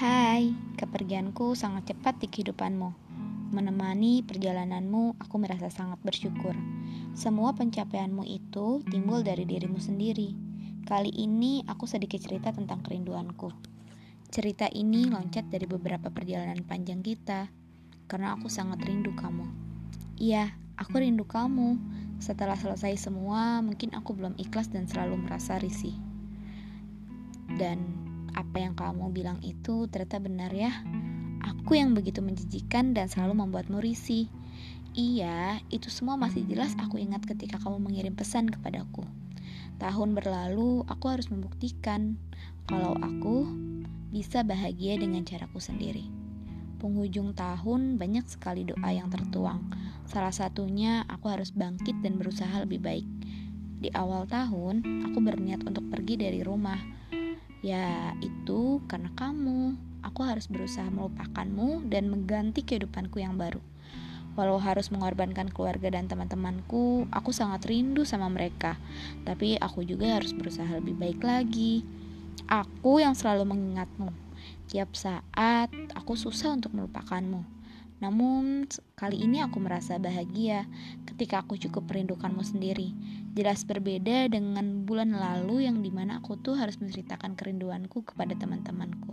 Hai, kepergianku sangat cepat di kehidupanmu. Menemani perjalananmu, aku merasa sangat bersyukur. Semua pencapaianmu itu timbul dari dirimu sendiri. Kali ini aku sedikit cerita tentang kerinduanku. Cerita ini loncat dari beberapa perjalanan panjang kita, karena aku sangat rindu kamu. Iya, aku rindu kamu. Setelah selesai semua, mungkin aku belum ikhlas dan selalu merasa risih. Dan apa yang kamu bilang itu ternyata benar ya. Aku yang begitu menjijikan dan selalu membuatmu risih. Iya, itu semua masih jelas aku ingat ketika kamu mengirim pesan kepadaku. Tahun berlalu, aku harus membuktikan kalau aku bisa bahagia dengan caraku sendiri. Penghujung tahun banyak sekali doa yang tertuang. Salah satunya aku harus bangkit dan berusaha lebih baik. Di awal tahun, aku berniat untuk pergi dari rumah Ya, itu karena kamu. Aku harus berusaha melupakanmu dan mengganti kehidupanku yang baru. Walau harus mengorbankan keluarga dan teman-temanku, aku sangat rindu sama mereka. Tapi aku juga harus berusaha lebih baik lagi. Aku yang selalu mengingatmu. Tiap saat aku susah untuk melupakanmu. Namun, kali ini aku merasa bahagia ketika aku cukup merindukanmu sendiri. Jelas berbeda dengan bulan lalu yang di mana aku tuh harus menceritakan kerinduanku kepada teman-temanku.